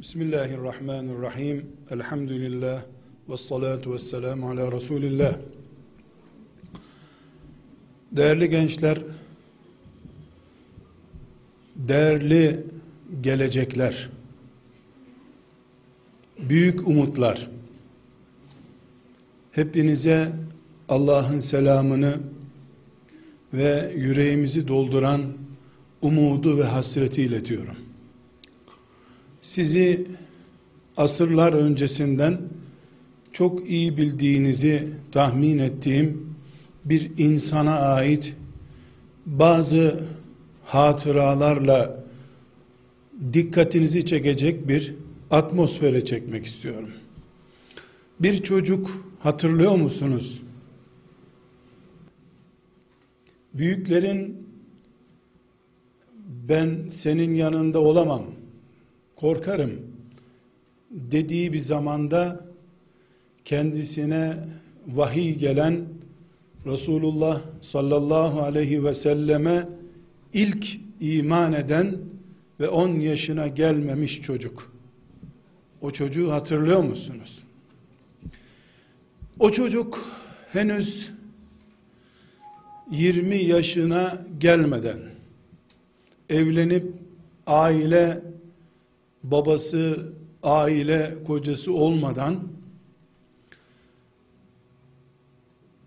Bismillahirrahmanirrahim. Elhamdülillah. Ve salatu ve selamu ala Resulillah. Değerli gençler, değerli gelecekler, büyük umutlar, hepinize Allah'ın selamını ve yüreğimizi dolduran umudu ve hasreti iletiyorum. Sizi asırlar öncesinden çok iyi bildiğinizi tahmin ettiğim bir insana ait bazı hatıralarla dikkatinizi çekecek bir atmosfere çekmek istiyorum. Bir çocuk hatırlıyor musunuz? Büyüklerin ben senin yanında olamam, korkarım dediği bir zamanda kendisine vahiy gelen Resulullah sallallahu aleyhi ve selleme ilk iman eden ve 10 yaşına gelmemiş çocuk. O çocuğu hatırlıyor musunuz? O çocuk henüz 20 yaşına gelmeden evlenip aile babası aile kocası olmadan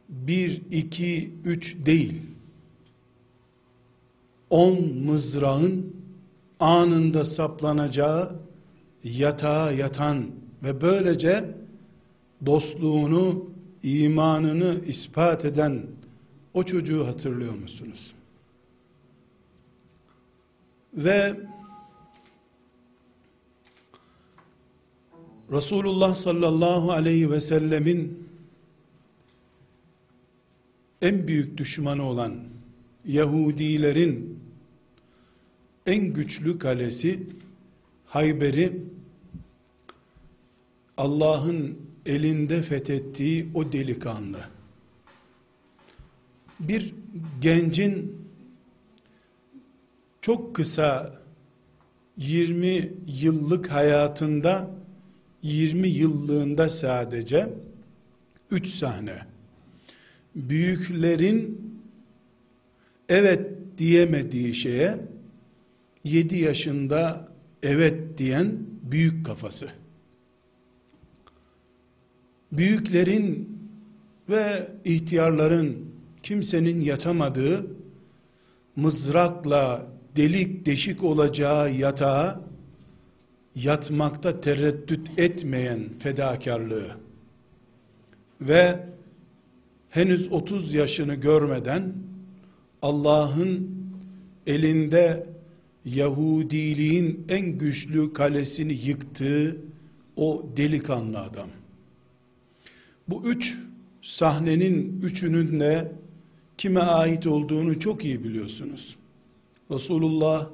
bir, iki, üç değil on mızrağın anında saplanacağı yatağa yatan ve böylece dostluğunu, imanını ispat eden o çocuğu hatırlıyor musunuz? Ve Resulullah sallallahu aleyhi ve sellemin en büyük düşmanı olan Yahudilerin en güçlü kalesi Hayber'i Allah'ın elinde fethettiği o delikanlı. Bir gencin çok kısa 20 yıllık hayatında 20 yıllığında sadece 3 sahne büyüklerin evet diyemediği şeye 7 yaşında evet diyen büyük kafası. Büyüklerin ve ihtiyarların kimsenin yatamadığı mızrakla delik deşik olacağı yatağa yatmakta tereddüt etmeyen fedakarlığı ve henüz 30 yaşını görmeden Allah'ın elinde Yahudiliğin en güçlü kalesini yıktığı o delikanlı adam. Bu üç sahnenin üçünün de kime ait olduğunu çok iyi biliyorsunuz. Resulullah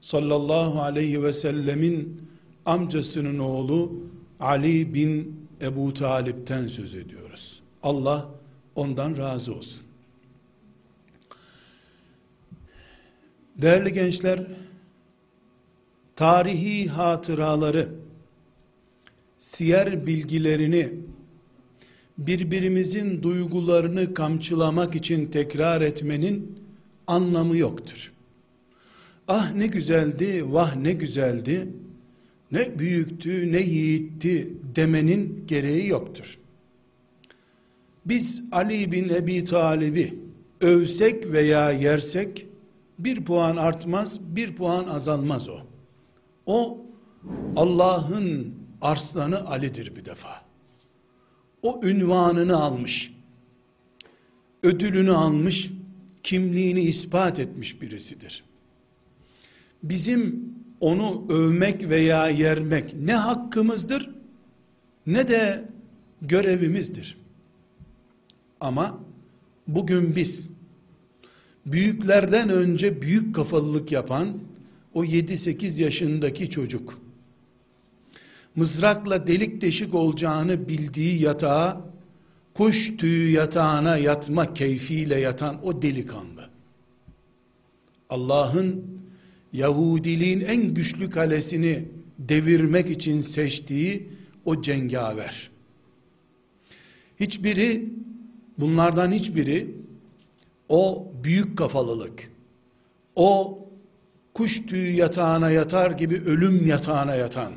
sallallahu aleyhi ve sellemin amcasının oğlu Ali bin Ebu Talip'ten söz ediyoruz. Allah ondan razı olsun. Değerli gençler, tarihi hatıraları, siyer bilgilerini, birbirimizin duygularını kamçılamak için tekrar etmenin anlamı yoktur. Ah ne güzeldi, vah ne güzeldi, ne büyüktü, ne yiğitti demenin gereği yoktur. Biz Ali bin Ebi Talib'i övsek veya yersek bir puan artmaz, bir puan azalmaz o. O Allah'ın arslanı Ali'dir bir defa. O ünvanını almış. Ödülünü almış, kimliğini ispat etmiş birisidir. Bizim onu övmek veya yermek ne hakkımızdır ne de görevimizdir. Ama bugün biz büyüklerden önce büyük kafalılık yapan o 7-8 yaşındaki çocuk mızrakla delik deşik olacağını bildiği yatağa kuş tüyü yatağına yatma keyfiyle yatan o delikanlı Allah'ın Yahudiliğin en güçlü kalesini devirmek için seçtiği o cengaver. Hiçbiri bunlardan hiçbiri o büyük kafalılık, o kuş tüyü yatağına yatar gibi ölüm yatağına yatan,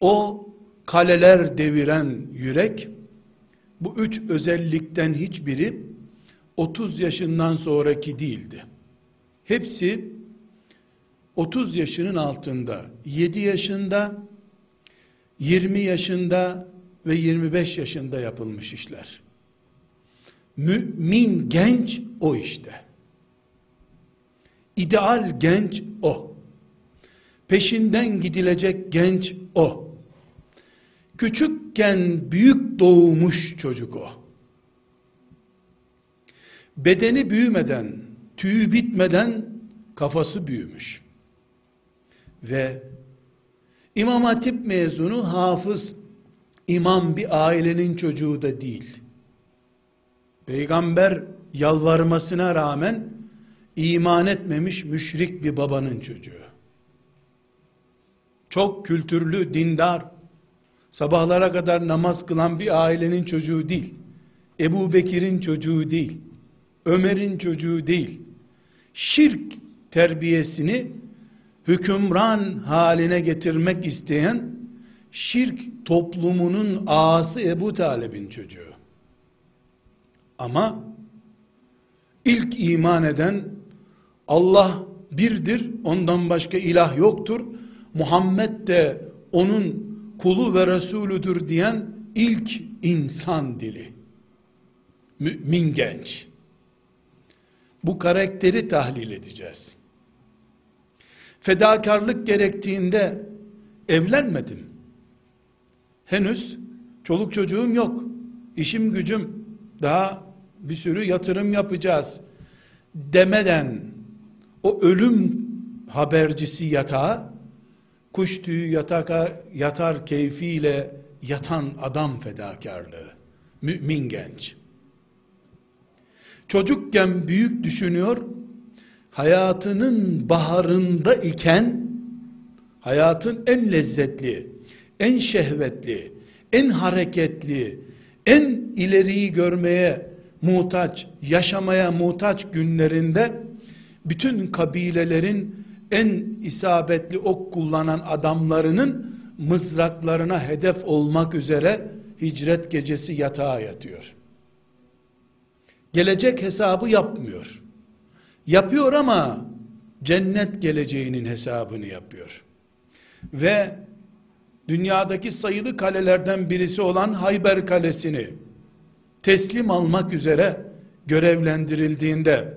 o kaleler deviren yürek, bu üç özellikten hiçbiri 30 yaşından sonraki değildi. Hepsi 30 yaşının altında, 7 yaşında, 20 yaşında ve 25 yaşında yapılmış işler. Mümin genç o işte. İdeal genç o. Peşinden gidilecek genç o. Küçükken büyük doğmuş çocuk o. Bedeni büyümeden, tüyü bitmeden kafası büyümüş. Ve İmam Hatip mezunu hafız imam bir ailenin çocuğu da değil. Peygamber yalvarmasına rağmen iman etmemiş müşrik bir babanın çocuğu. Çok kültürlü, dindar, sabahlara kadar namaz kılan bir ailenin çocuğu değil. Ebu Bekir'in çocuğu değil. Ömer'in çocuğu değil. Şirk terbiyesini hükümran haline getirmek isteyen şirk toplumunun ağası Ebu Talib'in çocuğu. Ama ilk iman eden Allah birdir, ondan başka ilah yoktur. Muhammed de onun kulu ve resulüdür diyen ilk insan dili. Mümin genç. Bu karakteri tahlil edeceğiz. Fedakarlık gerektiğinde evlenmedim. Henüz çoluk çocuğum yok. İşim gücüm daha bir sürü yatırım yapacağız demeden o ölüm habercisi yatağa kuş tüyü yataka, yatar keyfiyle yatan adam fedakarlığı. Mümin genç. Çocukken büyük düşünüyor, hayatının baharında iken, hayatın en lezzetli, en şehvetli, en hareketli, en ileriyi görmeye muhtaç, yaşamaya muhtaç günlerinde, bütün kabilelerin en isabetli ok kullanan adamlarının mızraklarına hedef olmak üzere hicret gecesi yatağa yatıyor. Gelecek hesabı yapmıyor. Yapıyor ama cennet geleceğinin hesabını yapıyor. Ve dünyadaki sayılı kalelerden birisi olan Hayber Kalesi'ni teslim almak üzere görevlendirildiğinde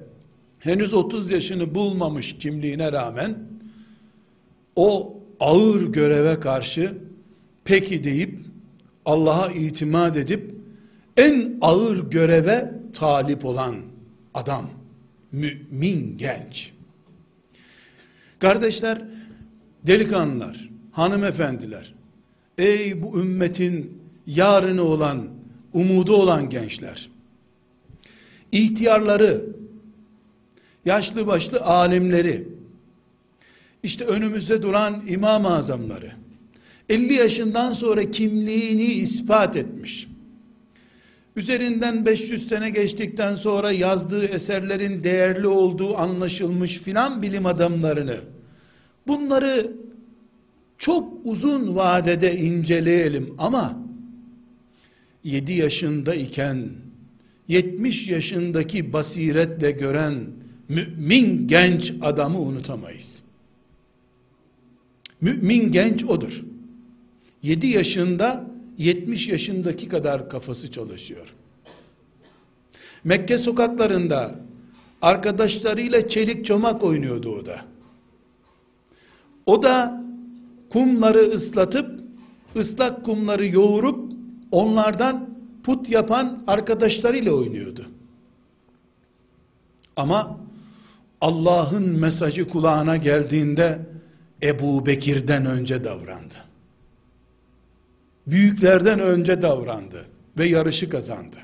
henüz 30 yaşını bulmamış kimliğine rağmen o ağır göreve karşı peki deyip Allah'a itimat edip en ağır göreve talip olan adam mümin genç. Kardeşler delikanlılar hanımefendiler ey bu ümmetin yarını olan umudu olan gençler. İhtiyarları yaşlı başlı alimleri, işte önümüzde duran imam-ı azamları, 50 yaşından sonra kimliğini ispat etmiş, üzerinden 500 sene geçtikten sonra yazdığı eserlerin değerli olduğu anlaşılmış filan bilim adamlarını, bunları çok uzun vadede inceleyelim ama 7 yaşında iken 70 yaşındaki basiretle gören mümin genç adamı unutamayız. Mümin genç odur. 7 yaşında 70 yaşındaki kadar kafası çalışıyor. Mekke sokaklarında arkadaşlarıyla çelik çomak oynuyordu o da. O da kumları ıslatıp ıslak kumları yoğurup onlardan put yapan arkadaşlarıyla oynuyordu. Ama Allah'ın mesajı kulağına geldiğinde Ebu Bekir'den önce davrandı. Büyüklerden önce davrandı ve yarışı kazandı.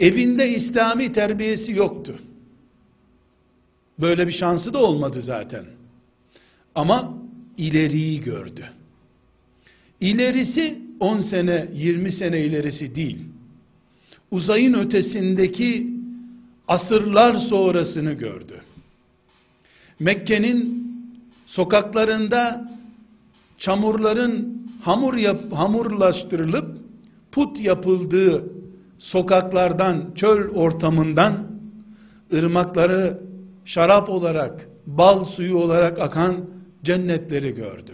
Evinde İslami terbiyesi yoktu. Böyle bir şansı da olmadı zaten. Ama ileriyi gördü. İlerisi 10 sene, 20 sene ilerisi değil. Uzayın ötesindeki asırlar sonrasını gördü. Mekke'nin sokaklarında çamurların hamur yap, hamurlaştırılıp put yapıldığı sokaklardan, çöl ortamından ırmakları şarap olarak, bal suyu olarak akan cennetleri gördü.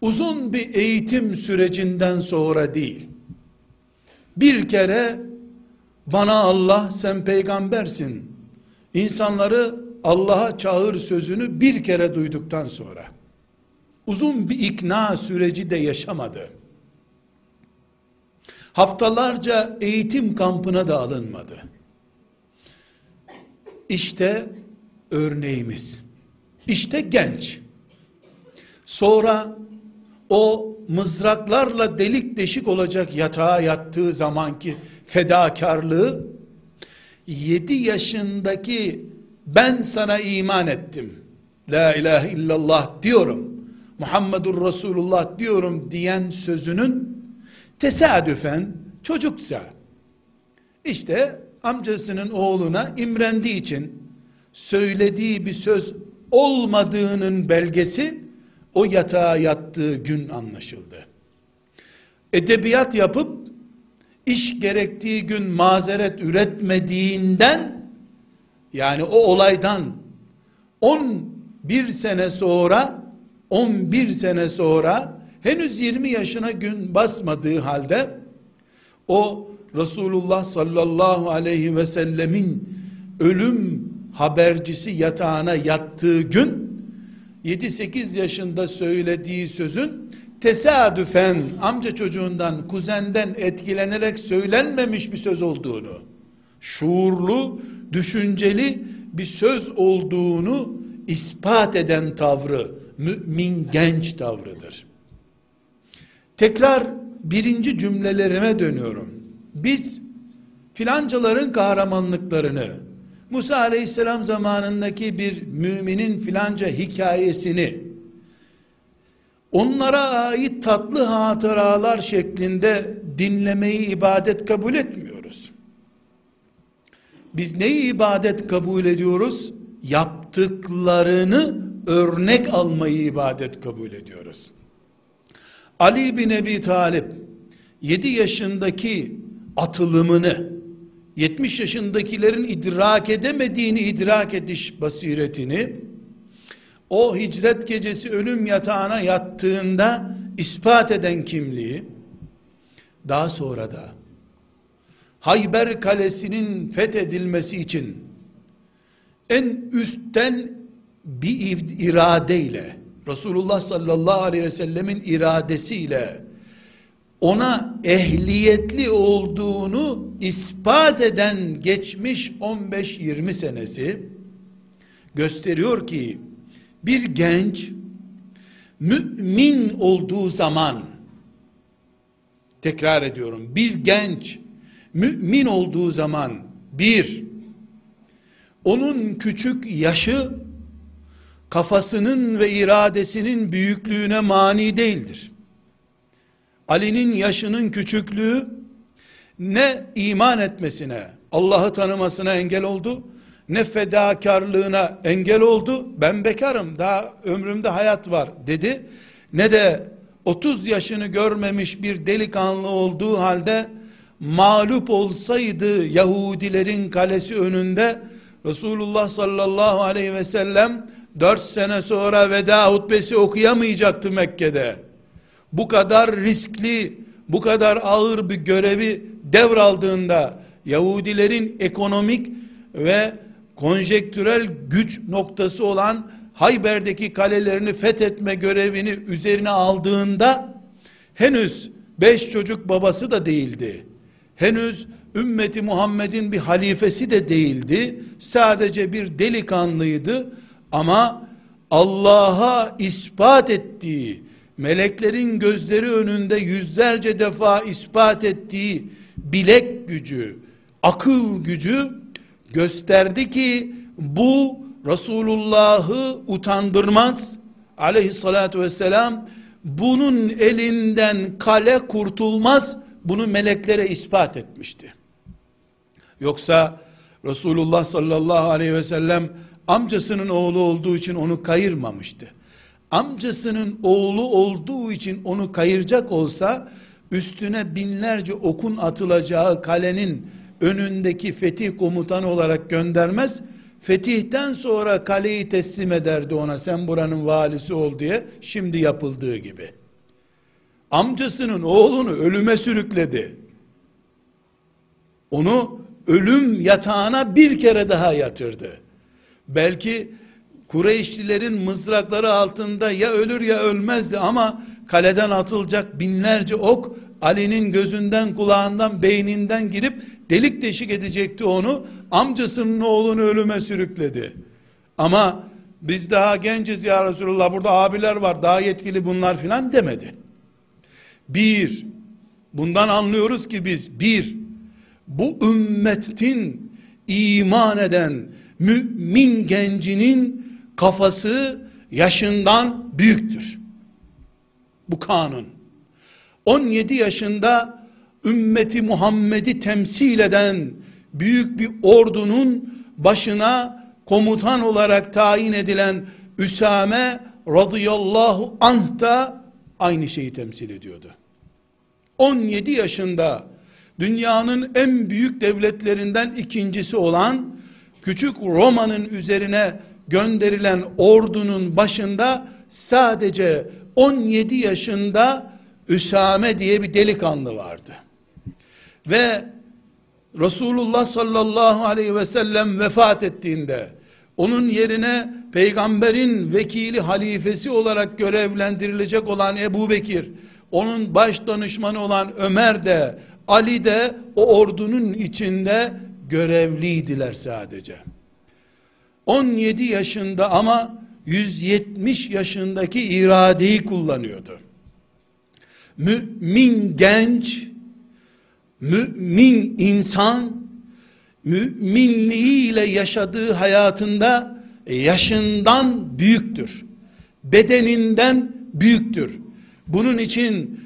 Uzun bir eğitim sürecinden sonra değil. Bir kere bana Allah sen peygambersin. İnsanları Allah'a çağır sözünü bir kere duyduktan sonra uzun bir ikna süreci de yaşamadı. Haftalarca eğitim kampına da alınmadı. İşte örneğimiz. İşte genç. Sonra o mızraklarla delik deşik olacak yatağa yattığı zamanki fedakarlığı 7 yaşındaki ben sana iman ettim. La ilahe illallah diyorum. Muhammedur Resulullah diyorum diyen sözünün tesadüfen çocuksa işte amcasının oğluna imrendiği için söylediği bir söz olmadığının belgesi o yatağa yattığı gün anlaşıldı. Edebiyat yapıp iş gerektiği gün mazeret üretmediğinden yani o olaydan 11 sene sonra 11 sene sonra henüz 20 yaşına gün basmadığı halde o Resulullah sallallahu aleyhi ve sellemin ölüm habercisi yatağına yattığı gün 7-8 yaşında söylediği sözün tesadüfen amca çocuğundan, kuzenden etkilenerek söylenmemiş bir söz olduğunu, şuurlu, düşünceli bir söz olduğunu ispat eden tavrı, mümin genç tavrıdır. Tekrar birinci cümlelerime dönüyorum. Biz filancaların kahramanlıklarını, Musa aleyhisselam zamanındaki bir müminin filanca hikayesini, onlara ait tatlı hatıralar şeklinde dinlemeyi ibadet kabul etmiyoruz. Biz neyi ibadet kabul ediyoruz? Yaptıklarını örnek almayı ibadet kabul ediyoruz. Ali bin Ebi Talip 7 yaşındaki atılımını 70 yaşındakilerin idrak edemediğini idrak ediş basiretini o hicret gecesi ölüm yatağına yattığında ispat eden kimliği daha sonra da Hayber kalesinin fethedilmesi için en üstten bir iradeyle Resulullah sallallahu aleyhi ve sellemin iradesiyle ona ehliyetli olduğunu ispat eden geçmiş 15-20 senesi gösteriyor ki bir genç mümin olduğu zaman tekrar ediyorum bir genç mümin olduğu zaman bir onun küçük yaşı kafasının ve iradesinin büyüklüğüne mani değildir. Ali'nin yaşının küçüklüğü ne iman etmesine, Allah'ı tanımasına engel oldu, ne fedakarlığına engel oldu. Ben bekarım, daha ömrümde hayat var dedi. Ne de 30 yaşını görmemiş bir delikanlı olduğu halde mağlup olsaydı Yahudilerin kalesi önünde Resulullah sallallahu aleyhi ve sellem 4 sene sonra veda hutbesi okuyamayacaktı Mekke'de. Bu kadar riskli, bu kadar ağır bir görevi devraldığında Yahudilerin ekonomik ve konjektürel güç noktası olan Hayber'deki kalelerini fethetme görevini üzerine aldığında henüz beş çocuk babası da değildi. Henüz ümmeti Muhammed'in bir halifesi de değildi. Sadece bir delikanlıydı ama Allah'a ispat ettiği, meleklerin gözleri önünde yüzlerce defa ispat ettiği bilek gücü, akıl gücü gösterdi ki bu Resulullah'ı utandırmaz, aleyhissalatu vesselam bunun elinden kale kurtulmaz bunu meleklere ispat etmişti. Yoksa Resulullah sallallahu aleyhi ve sellem amcasının oğlu olduğu için onu kayırmamıştı. Amcasının oğlu olduğu için onu kayıracak olsa üstüne binlerce okun atılacağı kalenin önündeki fetih komutanı olarak göndermez. Fetihten sonra kaleyi teslim ederdi ona sen buranın valisi ol diye şimdi yapıldığı gibi. Amcasının oğlunu ölüme sürükledi. Onu ölüm yatağına bir kere daha yatırdı. Belki Kureyşlilerin mızrakları altında ya ölür ya ölmezdi ama kaleden atılacak binlerce ok Ali'nin gözünden kulağından beyninden girip delik deşik edecekti onu. Amcasının oğlunu ölüme sürükledi. Ama biz daha genciz ya Resulullah burada abiler var daha yetkili bunlar filan demedi. Bir bundan anlıyoruz ki biz bir bu ümmetin iman eden mümin gencinin kafası yaşından büyüktür. Bu kanun. 17 yaşında ümmeti Muhammed'i temsil eden büyük bir ordunun başına komutan olarak tayin edilen Üsame radıyallahu anh da aynı şeyi temsil ediyordu. 17 yaşında dünyanın en büyük devletlerinden ikincisi olan küçük Roma'nın üzerine gönderilen ordunun başında sadece 17 yaşında Üsame diye bir delikanlı vardı. Ve Resulullah sallallahu aleyhi ve sellem vefat ettiğinde onun yerine peygamberin vekili halifesi olarak görevlendirilecek olan Ebu Bekir, onun baş danışmanı olan Ömer de, Ali de o ordunun içinde görevliydiler sadece. 17 yaşında ama 170 yaşındaki iradeyi kullanıyordu. Mümin genç, mümin insan, müminliğiyle yaşadığı hayatında yaşından büyüktür. Bedeninden büyüktür. Bunun için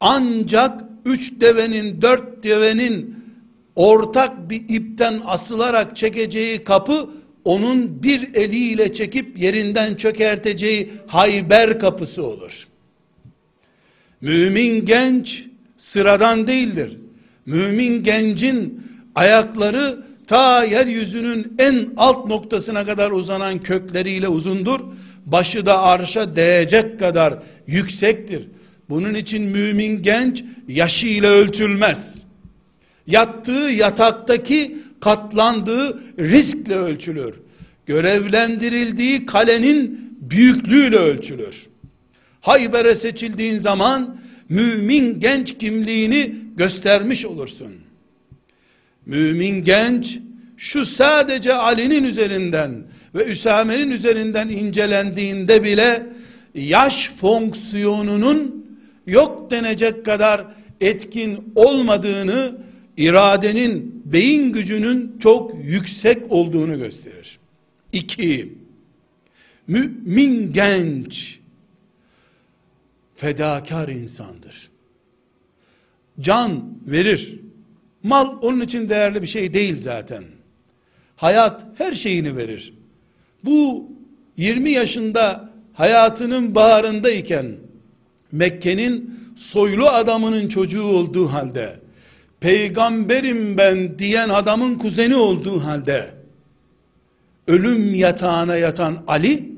ancak üç devenin, dört devenin ortak bir ipten asılarak çekeceği kapı onun bir eliyle çekip yerinden çökerteceği Hayber kapısı olur. Mümin genç sıradan değildir. Mümin gencin ayakları ta yeryüzünün en alt noktasına kadar uzanan kökleriyle uzundur. Başı da arşa değecek kadar yüksektir. Bunun için mümin genç yaşıyla ölçülmez. Yattığı yataktaki katlandığı riskle ölçülür. Görevlendirildiği kalenin büyüklüğüyle ölçülür. Hayber'e seçildiğin zaman mümin genç kimliğini göstermiş olursun. Mümin genç şu sadece Ali'nin üzerinden ve Üsame'nin üzerinden incelendiğinde bile yaş fonksiyonunun yok denecek kadar etkin olmadığını iradenin, beyin gücünün çok yüksek olduğunu gösterir. İki, mümin genç, fedakar insandır. Can verir. Mal onun için değerli bir şey değil zaten. Hayat her şeyini verir. Bu 20 yaşında hayatının baharındayken Mekke'nin soylu adamının çocuğu olduğu halde peygamberim ben diyen adamın kuzeni olduğu halde ölüm yatağına yatan Ali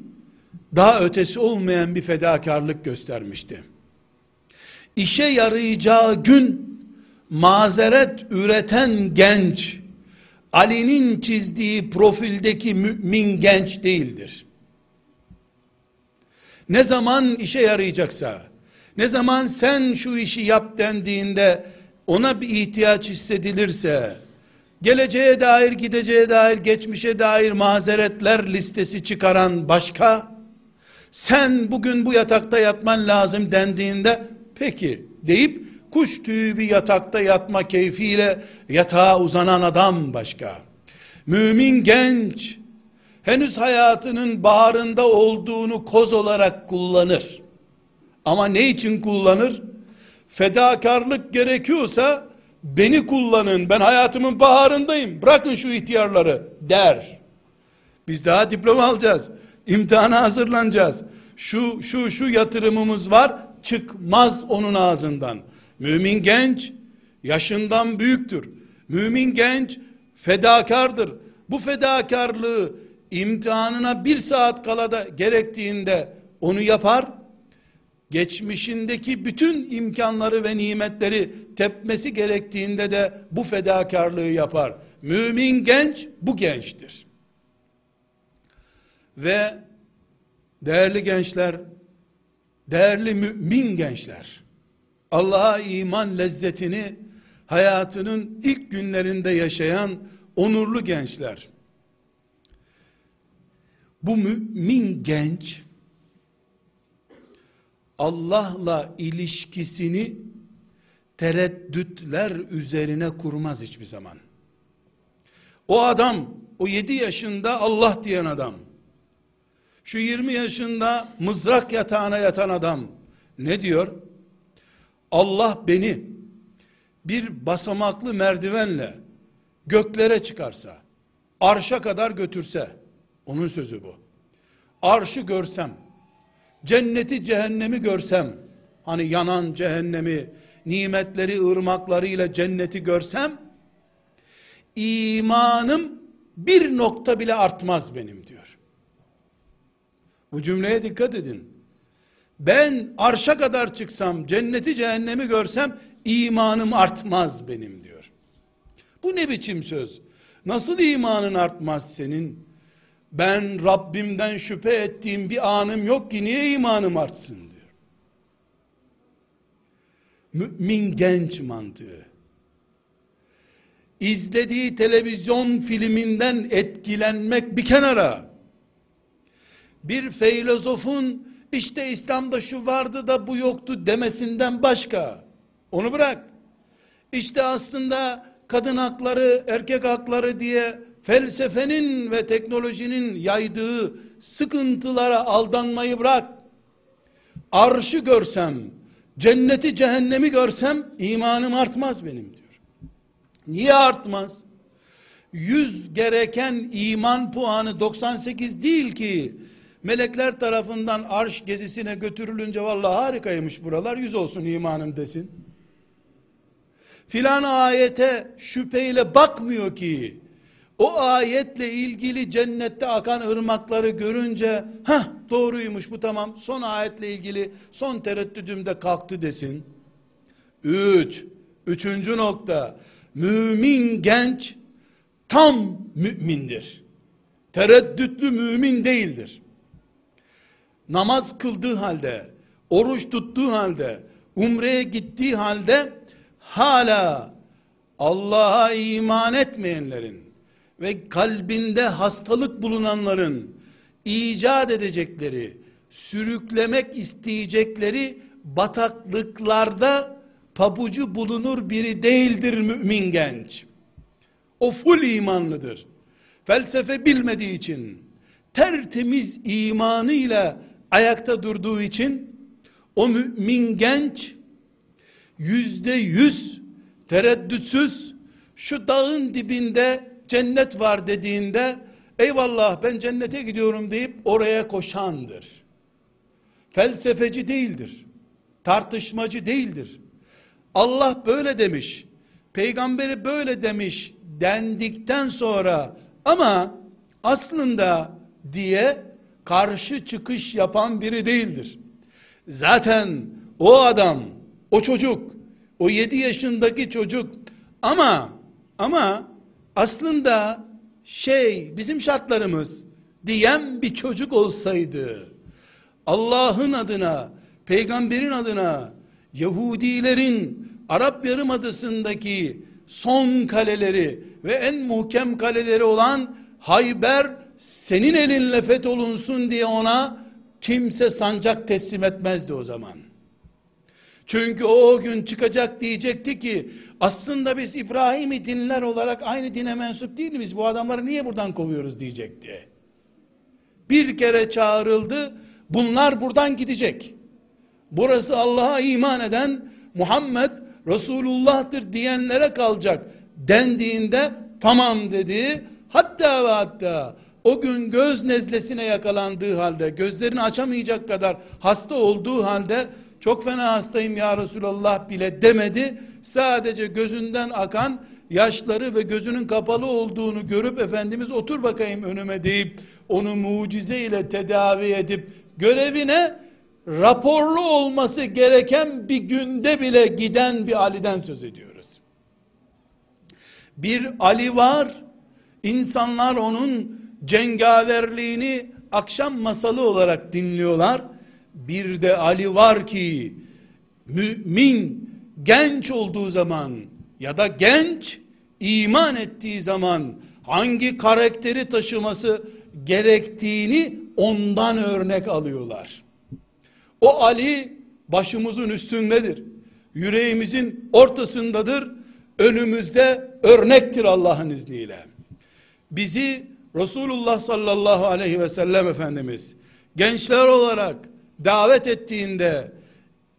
daha ötesi olmayan bir fedakarlık göstermişti. İşe yarayacağı gün mazeret üreten genç Ali'nin çizdiği profildeki mümin genç değildir. Ne zaman işe yarayacaksa, ne zaman sen şu işi yap dendiğinde ona bir ihtiyaç hissedilirse, geleceğe dair, gideceğe dair, geçmişe dair mazeretler listesi çıkaran başka, sen bugün bu yatakta yatman lazım dendiğinde, peki deyip, kuş tüyü bir yatakta yatma keyfiyle yatağa uzanan adam başka. Mümin genç, henüz hayatının baharında olduğunu koz olarak kullanır. Ama ne için kullanır? Fedakarlık gerekiyorsa beni kullanın ben hayatımın baharındayım bırakın şu ihtiyarları der. Biz daha diploma alacağız. İmtihana hazırlanacağız. Şu şu şu yatırımımız var çıkmaz onun ağzından. Mümin genç yaşından büyüktür. Mümin genç fedakardır. Bu fedakarlığı imtihanına bir saat kala da gerektiğinde onu yapar. Geçmişindeki bütün imkanları ve nimetleri tepmesi gerektiğinde de bu fedakarlığı yapar. Mümin genç bu gençtir. Ve değerli gençler, değerli mümin gençler, Allah'a iman lezzetini hayatının ilk günlerinde yaşayan onurlu gençler. Bu mümin genç Allah'la ilişkisini tereddütler üzerine kurmaz hiçbir zaman. O adam, o 7 yaşında Allah diyen adam, şu 20 yaşında mızrak yatağına yatan adam, ne diyor? Allah beni bir basamaklı merdivenle göklere çıkarsa, arşa kadar götürse, onun sözü bu. Arşı görsem, cenneti cehennemi görsem, hani yanan cehennemi, nimetleri ırmaklarıyla cenneti görsem, imanım bir nokta bile artmaz benim diyor. Bu cümleye dikkat edin. Ben arşa kadar çıksam, cenneti cehennemi görsem, imanım artmaz benim diyor. Bu ne biçim söz? Nasıl imanın artmaz senin? Ben Rabbimden şüphe ettiğim bir anım yok ki niye imanım artsın diyor. Mümin genç mantığı. İzlediği televizyon filminden etkilenmek bir kenara. Bir filozofun işte İslam'da şu vardı da bu yoktu demesinden başka. Onu bırak. İşte aslında kadın hakları, erkek hakları diye felsefenin ve teknolojinin yaydığı sıkıntılara aldanmayı bırak. Arşı görsem, cenneti cehennemi görsem imanım artmaz benim diyor. Niye artmaz? 100 gereken iman puanı 98 değil ki melekler tarafından arş gezisine götürülünce vallahi harikaymış buralar yüz olsun imanım desin. Filan ayete şüpheyle bakmıyor ki o ayetle ilgili cennette akan ırmakları görünce ha doğruymuş bu tamam son ayetle ilgili son tereddüdümde kalktı desin. Üç, üçüncü nokta mümin genç tam mümindir. Tereddütlü mümin değildir. Namaz kıldığı halde, oruç tuttuğu halde, umreye gittiği halde hala Allah'a iman etmeyenlerin ve kalbinde hastalık bulunanların icat edecekleri, sürüklemek isteyecekleri bataklıklarda pabucu bulunur biri değildir mümin genç. O full imanlıdır. Felsefe bilmediği için, tertemiz imanıyla ayakta durduğu için, o mümin genç, yüzde yüz, tereddütsüz, şu dağın dibinde cennet var dediğinde eyvallah ben cennete gidiyorum deyip oraya koşandır. Felsefeci değildir. Tartışmacı değildir. Allah böyle demiş. Peygamberi böyle demiş dendikten sonra ama aslında diye karşı çıkış yapan biri değildir. Zaten o adam, o çocuk, o yedi yaşındaki çocuk ama ama aslında şey bizim şartlarımız diyen bir çocuk olsaydı Allah'ın adına peygamberin adına Yahudilerin Arap Yarımadası'ndaki son kaleleri ve en muhkem kaleleri olan Hayber senin elinle fetholunsun diye ona kimse sancak teslim etmezdi o zaman. Çünkü o, gün çıkacak diyecekti ki aslında biz İbrahim'i dinler olarak aynı dine mensup değil miyiz? Bu adamları niye buradan kovuyoruz diyecekti. bir kere çağrıldı. Bunlar buradan gidecek. Burası Allah'a iman eden Muhammed Resulullah'tır diyenlere kalacak dendiğinde tamam dedi. Hatta ve hatta o gün göz nezlesine yakalandığı halde gözlerini açamayacak kadar hasta olduğu halde çok fena hastayım ya Resulallah bile demedi. Sadece gözünden akan yaşları ve gözünün kapalı olduğunu görüp Efendimiz otur bakayım önüme deyip onu mucize ile tedavi edip görevine raporlu olması gereken bir günde bile giden bir Ali'den söz ediyoruz. Bir Ali var, insanlar onun cengaverliğini akşam masalı olarak dinliyorlar. Bir de Ali var ki mümin genç olduğu zaman ya da genç iman ettiği zaman hangi karakteri taşıması gerektiğini ondan örnek alıyorlar. O Ali başımızın üstündedir. Yüreğimizin ortasındadır. Önümüzde örnektir Allah'ın izniyle. Bizi Resulullah sallallahu aleyhi ve sellem Efendimiz gençler olarak davet ettiğinde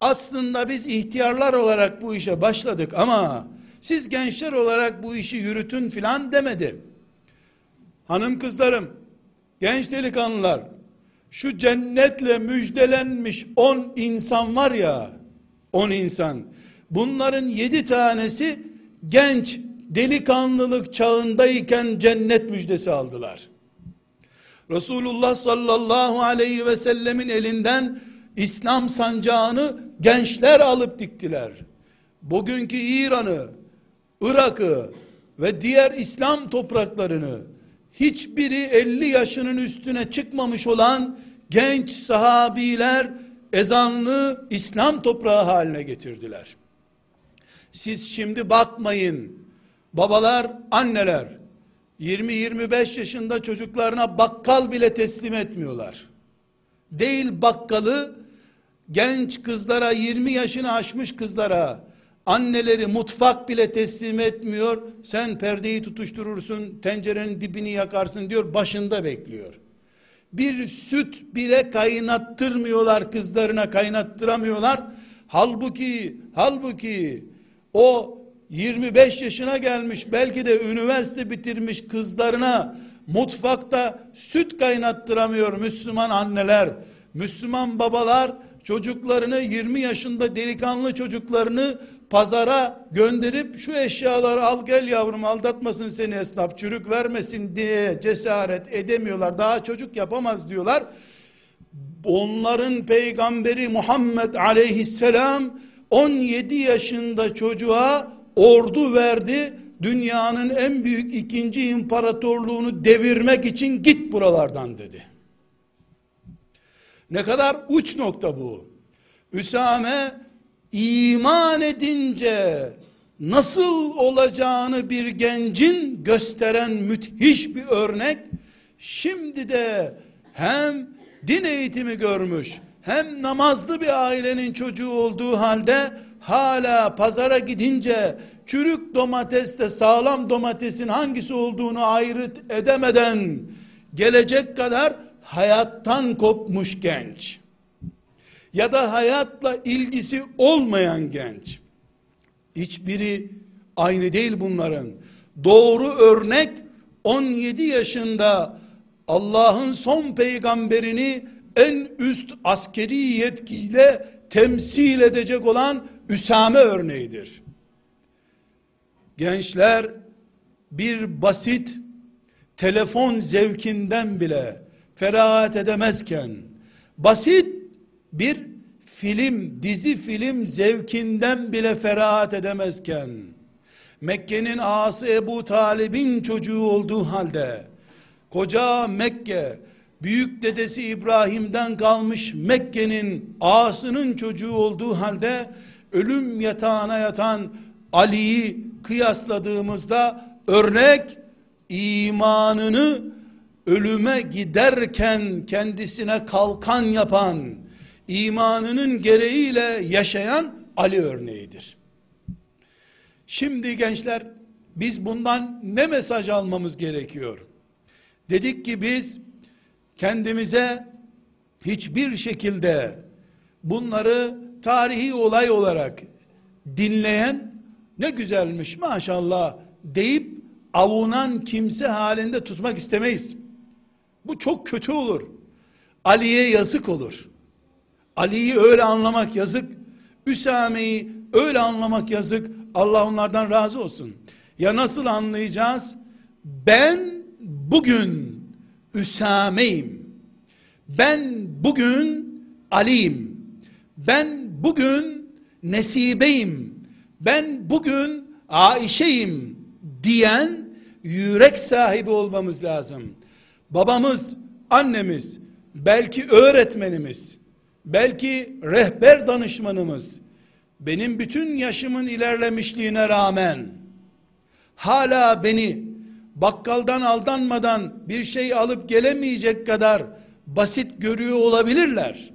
aslında biz ihtiyarlar olarak bu işe başladık ama siz gençler olarak bu işi yürütün filan demedi. Hanım kızlarım, genç delikanlılar, şu cennetle müjdelenmiş on insan var ya, on insan, bunların yedi tanesi genç delikanlılık çağındayken cennet müjdesi aldılar. Resulullah sallallahu aleyhi ve sellemin elinden İslam sancağını gençler alıp diktiler. Bugünkü İran'ı, Irak'ı ve diğer İslam topraklarını hiçbiri 50 yaşının üstüne çıkmamış olan genç sahabiler ezanlı İslam toprağı haline getirdiler. Siz şimdi bakmayın. Babalar, anneler 20-25 yaşında çocuklarına bakkal bile teslim etmiyorlar. Değil bakkalı genç kızlara 20 yaşını aşmış kızlara anneleri mutfak bile teslim etmiyor. Sen perdeyi tutuşturursun, tencerenin dibini yakarsın diyor, başında bekliyor. Bir süt bile kaynattırmıyorlar kızlarına, kaynattıramıyorlar. Halbuki halbuki o 25 yaşına gelmiş belki de üniversite bitirmiş kızlarına mutfakta süt kaynattıramıyor Müslüman anneler, Müslüman babalar çocuklarını 20 yaşında delikanlı çocuklarını pazara gönderip şu eşyaları al gel yavrum aldatmasın seni esnaf çürük vermesin diye cesaret edemiyorlar. Daha çocuk yapamaz diyorlar. Onların peygamberi Muhammed aleyhisselam 17 yaşında çocuğa ordu verdi. Dünyanın en büyük ikinci imparatorluğunu devirmek için git buralardan dedi. Ne kadar uç nokta bu. Üsame iman edince nasıl olacağını bir gencin gösteren müthiş bir örnek. Şimdi de hem din eğitimi görmüş hem namazlı bir ailenin çocuğu olduğu halde hala pazara gidince çürük domatesle sağlam domatesin hangisi olduğunu ayrıt edemeden gelecek kadar hayattan kopmuş genç ya da hayatla ilgisi olmayan genç. Hiçbiri aynı değil bunların. Doğru örnek 17 yaşında Allah'ın son peygamberini en üst askeri yetkiyle temsil edecek olan Üsame örneğidir. Gençler bir basit telefon zevkinden bile ferahat edemezken basit bir film, dizi film zevkinden bile ferahat edemezken Mekke'nin ağası Ebu Talib'in çocuğu olduğu halde koca Mekke büyük dedesi İbrahim'den kalmış Mekke'nin ağasının çocuğu olduğu halde ölüm yatağına yatan Ali'yi kıyasladığımızda örnek imanını ölüme giderken kendisine kalkan yapan imanının gereğiyle yaşayan Ali örneğidir. Şimdi gençler biz bundan ne mesaj almamız gerekiyor? Dedik ki biz kendimize hiçbir şekilde bunları tarihi olay olarak dinleyen ne güzelmiş maşallah deyip avunan kimse halinde tutmak istemeyiz. Bu çok kötü olur. Ali'ye yazık olur. Ali'yi öyle anlamak yazık. Üsame'yi öyle anlamak yazık. Allah onlardan razı olsun. Ya nasıl anlayacağız? Ben bugün Üsame'yim. Ben bugün Ali'yim. Ben bugün Nesibe'yim. Ben bugün Aişe'yim diyen yürek sahibi olmamız lazım. Babamız, annemiz, belki öğretmenimiz, belki rehber danışmanımız, benim bütün yaşımın ilerlemişliğine rağmen, hala beni bakkaldan aldanmadan bir şey alıp gelemeyecek kadar basit görüyor olabilirler.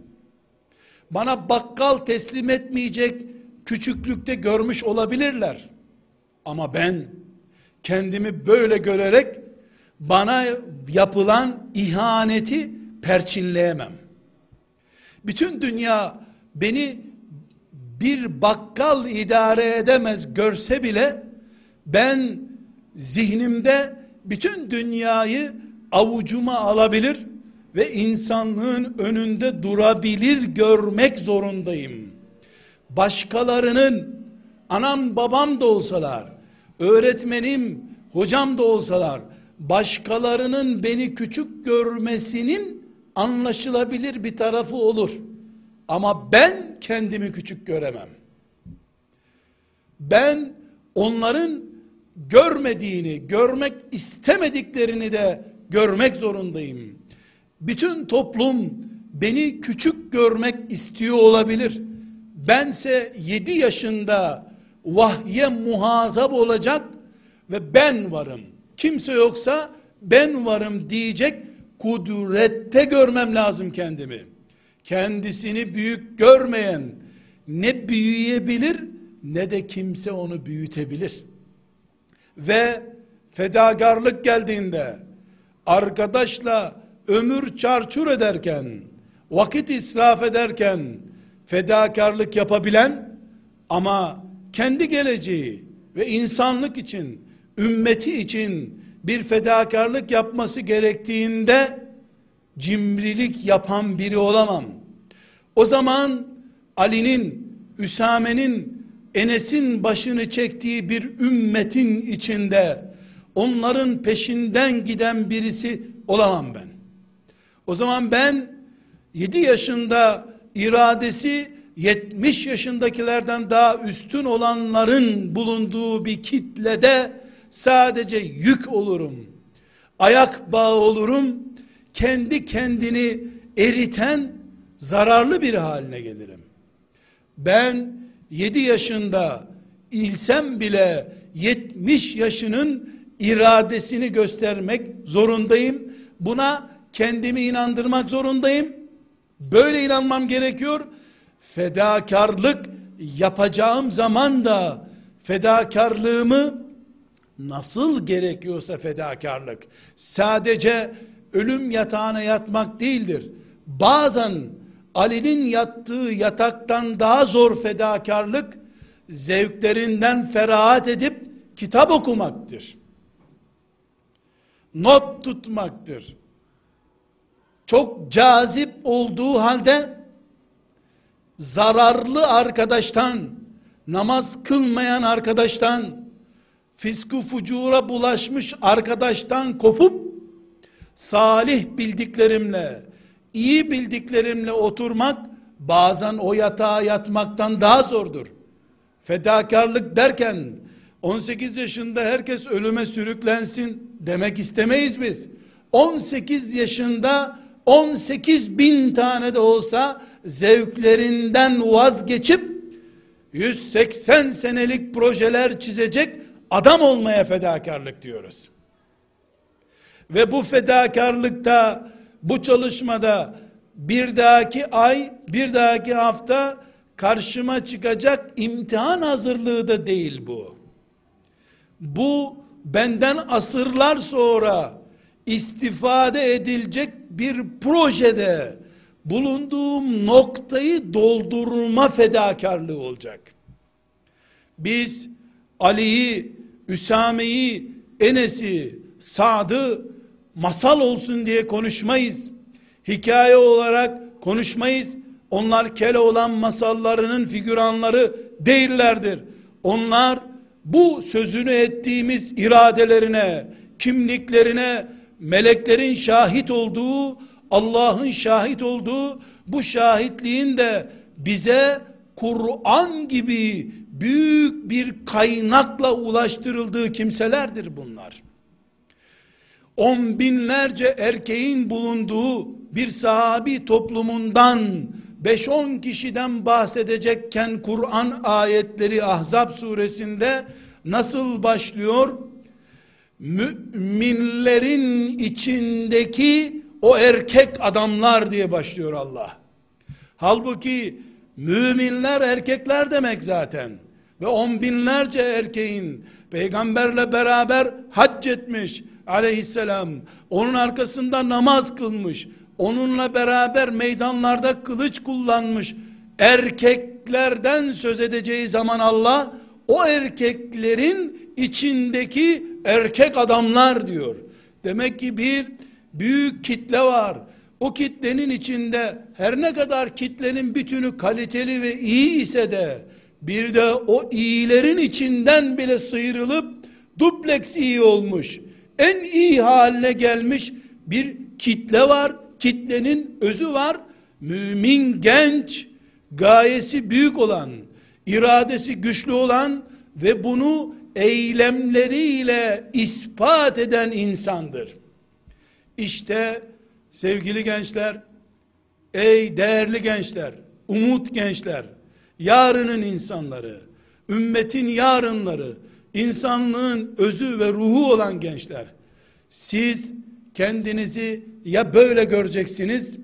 Bana bakkal teslim etmeyecek küçüklükte görmüş olabilirler. Ama ben kendimi böyle görerek bana yapılan ihaneti perçinleyemem. Bütün dünya beni bir bakkal idare edemez görse bile ben zihnimde bütün dünyayı avucuma alabilir ve insanlığın önünde durabilir görmek zorundayım. Başkalarının anam babam da olsalar, öğretmenim, hocam da olsalar, başkalarının beni küçük görmesinin anlaşılabilir bir tarafı olur. Ama ben kendimi küçük göremem. Ben onların görmediğini, görmek istemediklerini de görmek zorundayım. Bütün toplum beni küçük görmek istiyor olabilir. Bense 7 yaşında vahye muhatap olacak ve ben varım. Kimse yoksa ben varım diyecek kudrette görmem lazım kendimi. Kendisini büyük görmeyen ne büyüyebilir ne de kimse onu büyütebilir. Ve fedakarlık geldiğinde arkadaşla ömür çarçur ederken vakit israf ederken fedakarlık yapabilen ama kendi geleceği ve insanlık için ümmeti için bir fedakarlık yapması gerektiğinde cimrilik yapan biri olamam. O zaman Ali'nin, Üsame'nin, Enes'in başını çektiği bir ümmetin içinde onların peşinden giden birisi olamam ben. O zaman ben 7 yaşında iradesi 70 yaşındakilerden daha üstün olanların bulunduğu bir kitlede sadece yük olurum. Ayak bağı olurum. Kendi kendini eriten zararlı bir haline gelirim. Ben 7 yaşında ilsem bile 70 yaşının iradesini göstermek zorundayım. Buna kendimi inandırmak zorundayım. Böyle inanmam gerekiyor. Fedakarlık yapacağım zaman da fedakarlığımı nasıl gerekiyorsa fedakarlık sadece ölüm yatağına yatmak değildir. Bazen Ali'nin yattığı yataktan daha zor fedakarlık zevklerinden ferahat edip kitap okumaktır. Not tutmaktır. Çok cazip olduğu halde zararlı arkadaştan, namaz kılmayan arkadaştan, fisku fucura bulaşmış arkadaştan kopup salih bildiklerimle, iyi bildiklerimle oturmak bazen o yatağa yatmaktan daha zordur. Fedakarlık derken 18 yaşında herkes ölüme sürüklensin demek istemeyiz biz. 18 yaşında 18 bin tane de olsa zevklerinden vazgeçip 180 senelik projeler çizecek adam olmaya fedakarlık diyoruz. Ve bu fedakarlıkta, bu çalışmada bir dahaki ay, bir dahaki hafta karşıma çıkacak imtihan hazırlığı da değil bu. Bu benden asırlar sonra istifade edilecek bir projede bulunduğum noktayı doldurma fedakarlığı olacak. Biz Ali'yi, Üsame'yi, Enes'i, Sad'ı masal olsun diye konuşmayız. Hikaye olarak konuşmayız. Onlar kele olan masallarının figüranları değillerdir. Onlar bu sözünü ettiğimiz iradelerine, kimliklerine, meleklerin şahit olduğu, Allah'ın şahit olduğu bu şahitliğin de bize Kur'an gibi büyük bir kaynakla ulaştırıldığı kimselerdir bunlar. On binlerce erkeğin bulunduğu bir sahabi toplumundan 5-10 kişiden bahsedecekken Kur'an ayetleri Ahzab suresinde nasıl başlıyor? Müminlerin içindeki o erkek adamlar diye başlıyor Allah. Halbuki müminler erkekler demek zaten. Ve on binlerce erkeğin peygamberle beraber hac etmiş aleyhisselam. Onun arkasında namaz kılmış. Onunla beraber meydanlarda kılıç kullanmış. Erkeklerden söz edeceği zaman Allah o erkeklerin içindeki erkek adamlar diyor. Demek ki bir büyük kitle var. O kitlenin içinde her ne kadar kitlenin bütünü kaliteli ve iyi ise de bir de o iyilerin içinden bile sıyrılıp dupleks iyi olmuş. En iyi haline gelmiş bir kitle var. Kitlenin özü var. Mümin genç, gayesi büyük olan, iradesi güçlü olan ve bunu eylemleriyle ispat eden insandır. İşte sevgili gençler, ey değerli gençler, umut gençler, yarının insanları, ümmetin yarınları, insanlığın özü ve ruhu olan gençler, siz kendinizi ya böyle göreceksiniz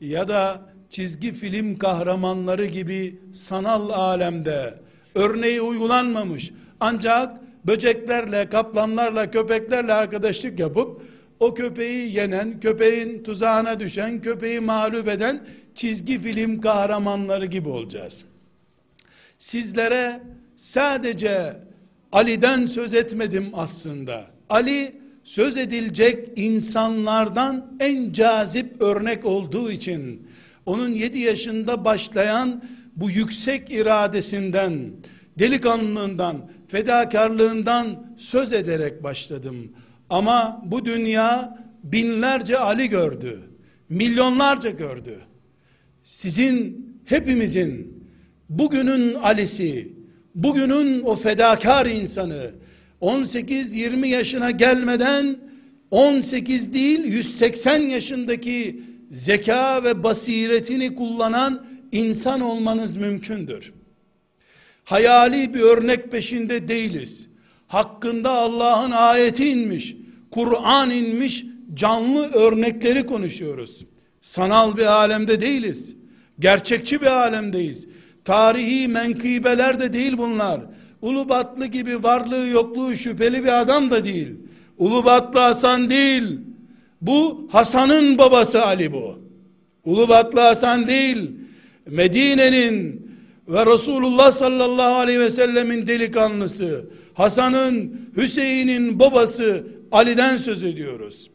ya da çizgi film kahramanları gibi sanal alemde örneği uygulanmamış ancak böceklerle, kaplanlarla, köpeklerle arkadaşlık yapıp o köpeği yenen, köpeğin tuzağına düşen, köpeği mağlup eden çizgi film kahramanları gibi olacağız. Sizlere sadece Ali'den söz etmedim aslında. Ali söz edilecek insanlardan en cazip örnek olduğu için onun 7 yaşında başlayan bu yüksek iradesinden, delikanlılığından, fedakarlığından söz ederek başladım. Ama bu dünya binlerce Ali gördü. Milyonlarca gördü. Sizin hepimizin bugünün Ali'si, bugünün o fedakar insanı 18-20 yaşına gelmeden 18 değil 180 yaşındaki zeka ve basiretini kullanan insan olmanız mümkündür. Hayali bir örnek peşinde değiliz. Hakkında Allah'ın ayeti inmiş, Kur'an inmiş, canlı örnekleri konuşuyoruz. Sanal bir alemde değiliz. Gerçekçi bir alemdeyiz. Tarihi menkıbeler de değil bunlar. Ulubatlı gibi varlığı yokluğu şüpheli bir adam da değil. Ulubatlı Hasan değil. Bu Hasan'ın babası Ali bu. Ulubatlı Hasan değil. Medine'nin ve Resulullah sallallahu aleyhi ve sellemin delikanlısı. Hasan'ın, Hüseyin'in babası Ali'den söz ediyoruz.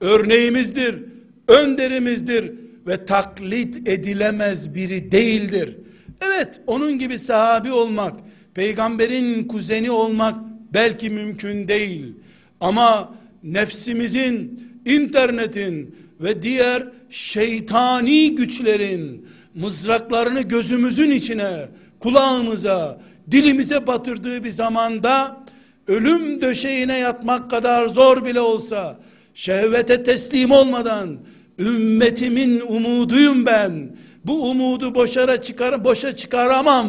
Örneğimizdir, önderimizdir ve taklit edilemez biri değildir. Evet, onun gibi sahabi olmak, peygamberin kuzeni olmak belki mümkün değil. Ama nefsimizin, internetin ve diğer şeytani güçlerin mızraklarını gözümüzün içine, kulağımıza, dilimize batırdığı bir zamanda ölüm döşeğine yatmak kadar zor bile olsa şehvete teslim olmadan ümmetimin umuduyum ben. Bu umudu boşara çıkar boşa çıkaramam.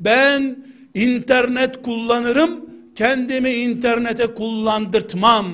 Ben internet kullanırım, kendimi internete kullandırtmam.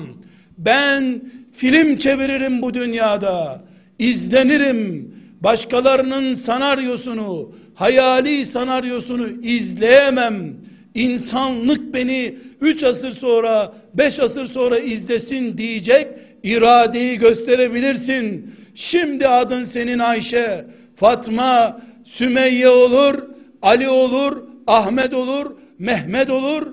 Ben film çeviririm bu dünyada. izlenirim. Başkalarının sanaryosunu, hayali sanaryosunu izleyemem. İnsanlık beni üç asır sonra, beş asır sonra izlesin diyecek iradeyi gösterebilirsin. Şimdi adın senin Ayşe, Fatma, Sümeyye olur, Ali olur, Ahmet olur, Mehmet olur.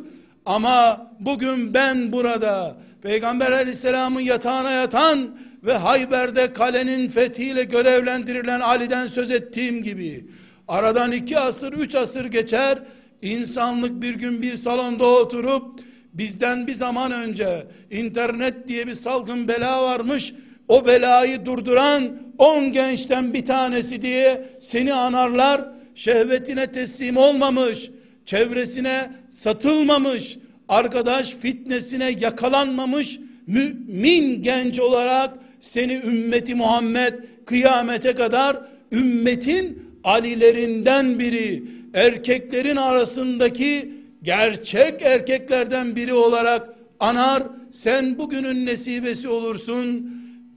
Ama bugün ben burada Peygamber aleyhisselamın yatağına yatan ve Hayber'de kalenin fethiyle görevlendirilen Ali'den söz ettiğim gibi aradan iki asır, üç asır geçer. insanlık bir gün bir salonda oturup bizden bir zaman önce internet diye bir salgın bela varmış. O belayı durduran on gençten bir tanesi diye seni anarlar. Şehvetine teslim olmamış, çevresine satılmamış, arkadaş fitnesine yakalanmamış mümin genç olarak seni ümmeti Muhammed kıyamete kadar ümmetin alilerinden biri, erkeklerin arasındaki gerçek erkeklerden biri olarak anar. Sen bugünün nesibesi olursun.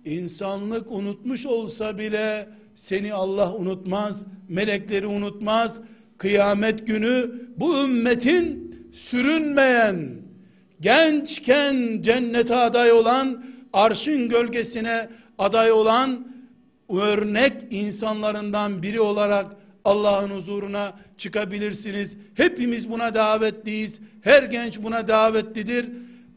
İnsanlık unutmuş olsa bile seni Allah unutmaz, melekleri unutmaz. Kıyamet günü bu ümmetin sürünmeyen, gençken cennete aday olan, arşın gölgesine aday olan örnek insanlarından biri olarak Allah'ın huzuruna çıkabilirsiniz. Hepimiz buna davetliyiz. Her genç buna davetlidir.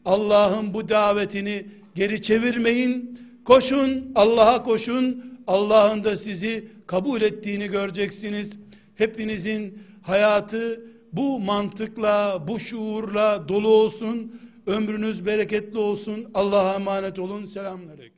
Allah'ın bu davetini geri çevirmeyin. Koşun, Allah'a koşun. Allah'ın da sizi kabul ettiğini göreceksiniz. Hepinizin hayatı bu mantıkla, bu şuurla dolu olsun. Ömrünüz bereketli olsun. Allah'a emanet olun. Selamünaleyküm.